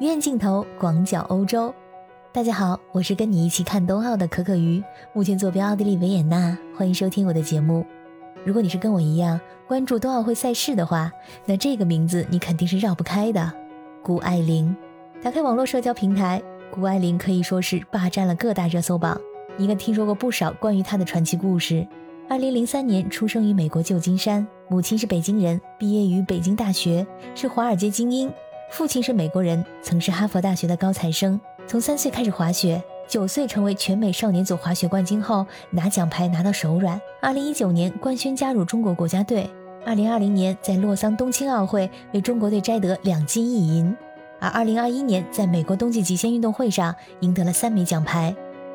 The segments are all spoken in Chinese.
远镜头广角欧洲，大家好，我是跟你一起看冬奥的可可鱼，目前坐标奥地利维也纳，欢迎收听我的节目。如果你是跟我一样关注冬奥会赛事的话，那这个名字你肯定是绕不开的——谷爱凌。打开网络社交平台，谷爱凌可以说是霸占了各大热搜榜，你应该听说过不少关于她的传奇故事。二零零三年出生于美国旧金山，母亲是北京人，毕业于北京大学，是华尔街精英。父亲是美国人，曾是哈佛大学的高材生。从三岁开始滑雪，九岁成为全美少年组滑雪冠军后，拿奖牌拿到手软。二零一九年官宣加入中国国家队。二零二零年在洛桑冬青奥会为中国队摘得两金一银，而二零二一年在美国冬季极限运动会上赢得了三枚奖牌。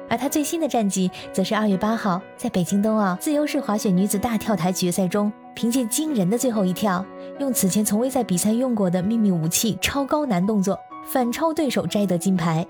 而他最新的战绩，则是二月八号在北京冬奥自由式滑雪女子大跳台决赛中，凭借惊人的最后一跳。用此前从未在比赛用过的秘密武器超高难动作反超对手摘得金牌，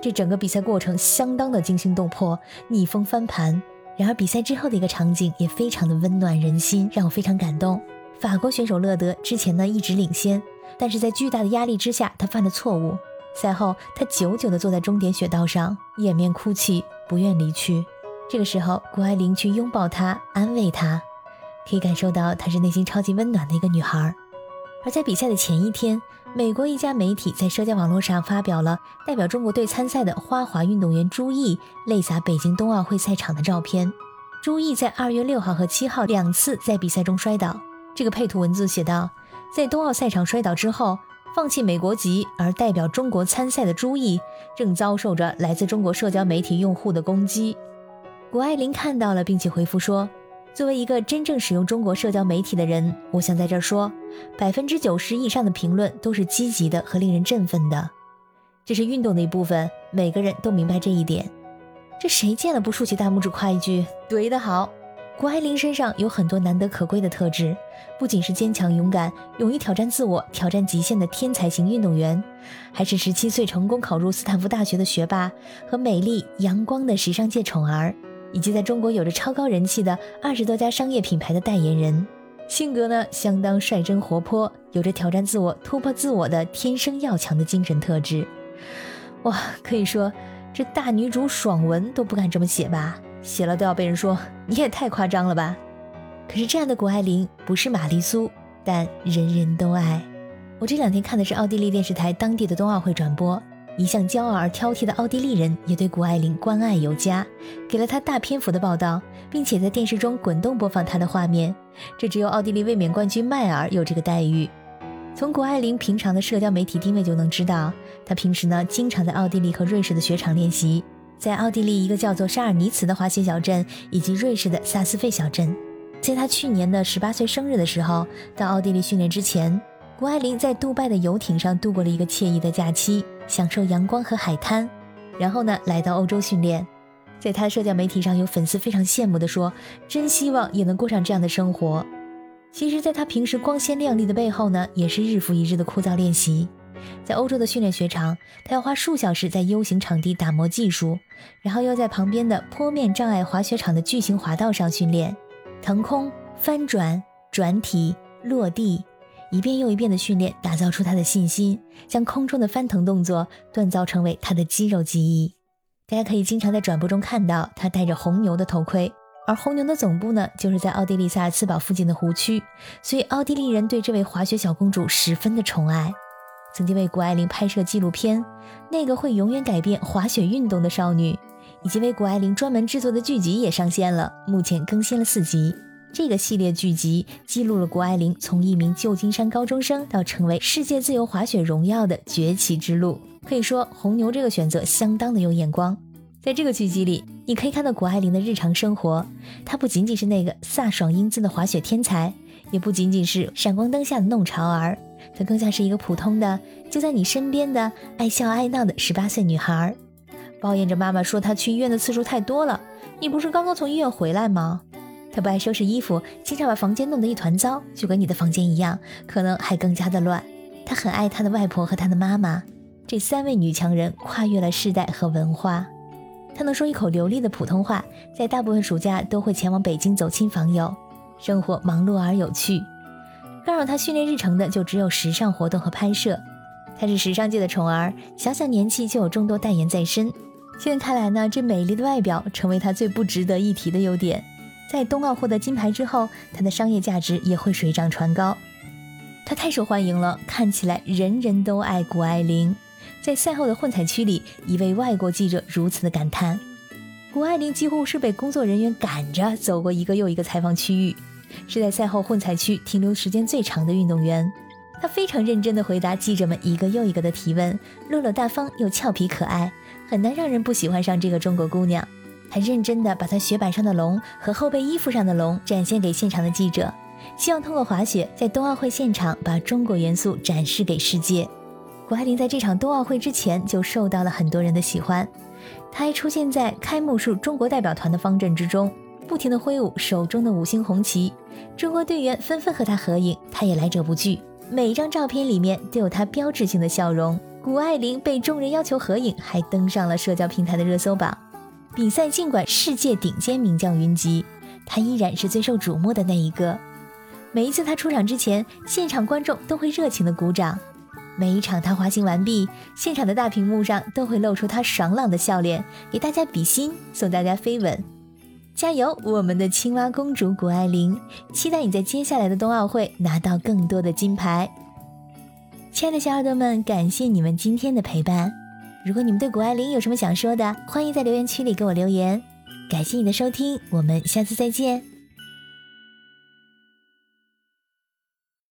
这整个比赛过程相当的惊心动魄、逆风翻盘。然而比赛之后的一个场景也非常的温暖人心，让我非常感动。法国选手乐德之前呢一直领先，但是在巨大的压力之下他犯了错误。赛后他久久地坐在终点雪道上，掩面哭泣，不愿离去。这个时候谷爱凌去拥抱他，安慰他。可以感受到她是内心超级温暖的一个女孩。而在比赛的前一天，美国一家媒体在社交网络上发表了代表中国队参赛的花滑运动员朱毅泪洒北京冬奥会赛场的照片。朱毅在二月六号和七号两次在比赛中摔倒。这个配图文字写道：在冬奥赛场摔倒之后，放弃美国籍而代表中国参赛的朱毅，正遭受着来自中国社交媒体用户的攻击。谷爱凌看到了，并且回复说。作为一个真正使用中国社交媒体的人，我想在这儿说，百分之九十以上的评论都是积极的和令人振奋的。这是运动的一部分，每个人都明白这一点。这谁见了不竖起大拇指夸一句“怼得好”？谷爱凌身上有很多难得可贵的特质，不仅是坚强勇敢、勇于挑战自我、挑战极限的天才型运动员，还是十七岁成功考入斯坦福大学的学霸和美丽阳光的时尚界宠儿。以及在中国有着超高人气的二十多家商业品牌的代言人，性格呢相当率真活泼，有着挑战自我、突破自我的天生要强的精神特质。哇，可以说这大女主爽文都不敢这么写吧？写了都要被人说你也太夸张了吧？可是这样的谷爱凌不是玛丽苏，但人人都爱。我这两天看的是奥地利电视台当地的冬奥会转播。一向骄傲而挑剔的奥地利人也对谷爱凌关爱有加，给了她大篇幅的报道，并且在电视中滚动播放她的画面。这只有奥地利卫冕冠军迈尔有这个待遇。从谷爱凌平常的社交媒体定位就能知道，她平时呢经常在奥地利和瑞士的雪场练习，在奥地利一个叫做沙尔尼茨的滑雪小镇，以及瑞士的萨斯费小镇。在她去年的十八岁生日的时候，到奥地利训练之前，谷爱凌在杜拜的游艇上度过了一个惬意的假期。享受阳光和海滩，然后呢，来到欧洲训练。在他的社交媒体上，有粉丝非常羡慕的说：“真希望也能过上这样的生活。”其实，在他平时光鲜亮丽的背后呢，也是日复一日的枯燥练习。在欧洲的训练雪场，他要花数小时在 U 型场地打磨技术，然后又在旁边的坡面障碍滑雪场的巨型滑道上训练腾空、翻转、转体、落地。一遍又一遍的训练，打造出他的信心，将空中的翻腾动作锻造成为他的肌肉记忆。大家可以经常在转播中看到他戴着红牛的头盔，而红牛的总部呢，就是在奥地利萨尔茨堡附近的湖区，所以奥地利人对这位滑雪小公主十分的宠爱。曾经为谷爱凌拍摄纪录片《那个会永远改变滑雪运动的少女》，以及为谷爱凌专门制作的剧集也上线了，目前更新了四集。这个系列剧集记录了谷爱凌从一名旧金山高中生到成为世界自由滑雪荣耀的崛起之路。可以说，红牛这个选择相当的有眼光。在这个剧集里，你可以看到谷爱凌的日常生活。她不仅仅是那个飒爽英姿的滑雪天才，也不仅仅是闪光灯下的弄潮儿，她更像是一个普通的就在你身边的爱笑爱闹的十八岁女孩。抱怨着妈妈说她去医院的次数太多了。你不是刚刚从医院回来吗？她不爱收拾衣服，经常把房间弄得一团糟，就跟你的房间一样，可能还更加的乱。她很爱她的外婆和她的妈妈，这三位女强人跨越了世代和文化。她能说一口流利的普通话，在大部分暑假都会前往北京走亲访友，生活忙碌而有趣。干扰她训练日程的就只有时尚活动和拍摄。她是时尚界的宠儿，小小年纪就有众多代言在身。现在看来呢，这美丽的外表成为她最不值得一提的优点。在冬奥获得金牌之后，她的商业价值也会水涨船高。她太受欢迎了，看起来人人都爱谷爱凌。在赛后的混采区里，一位外国记者如此的感叹：谷爱凌几乎是被工作人员赶着走过一个又一个采访区域，是在赛后混采区停留时间最长的运动员。她非常认真地回答记者们一个又一个的提问，落落大方又俏皮可爱，很难让人不喜欢上这个中国姑娘。还认真地把她雪板上的龙和后背衣服上的龙展现给现场的记者。希望通过滑雪，在冬奥会现场把中国元素展示给世界。谷爱凌在这场冬奥会之前就受到了很多人的喜欢，她还出现在开幕式中国代表团的方阵之中，不停地挥舞手中的五星红旗。中国队员纷纷和她合影，她也来者不拒。每一张照片里面都有她标志性的笑容。谷爱凌被众人要求合影，还登上了社交平台的热搜榜。比赛尽管世界顶尖名将云集，她依然是最受瞩目的那一个。每一次他出场之前，现场观众都会热情的鼓掌。每一场他滑行完毕，现场的大屏幕上都会露出他爽朗的笑脸，给大家比心，送大家飞吻。加油，我们的青蛙公主谷爱凌！期待你在接下来的冬奥会拿到更多的金牌。亲爱的小耳朵们，感谢你们今天的陪伴。如果你们对谷爱凌有什么想说的，欢迎在留言区里给我留言。感谢你的收听，我们下次再见。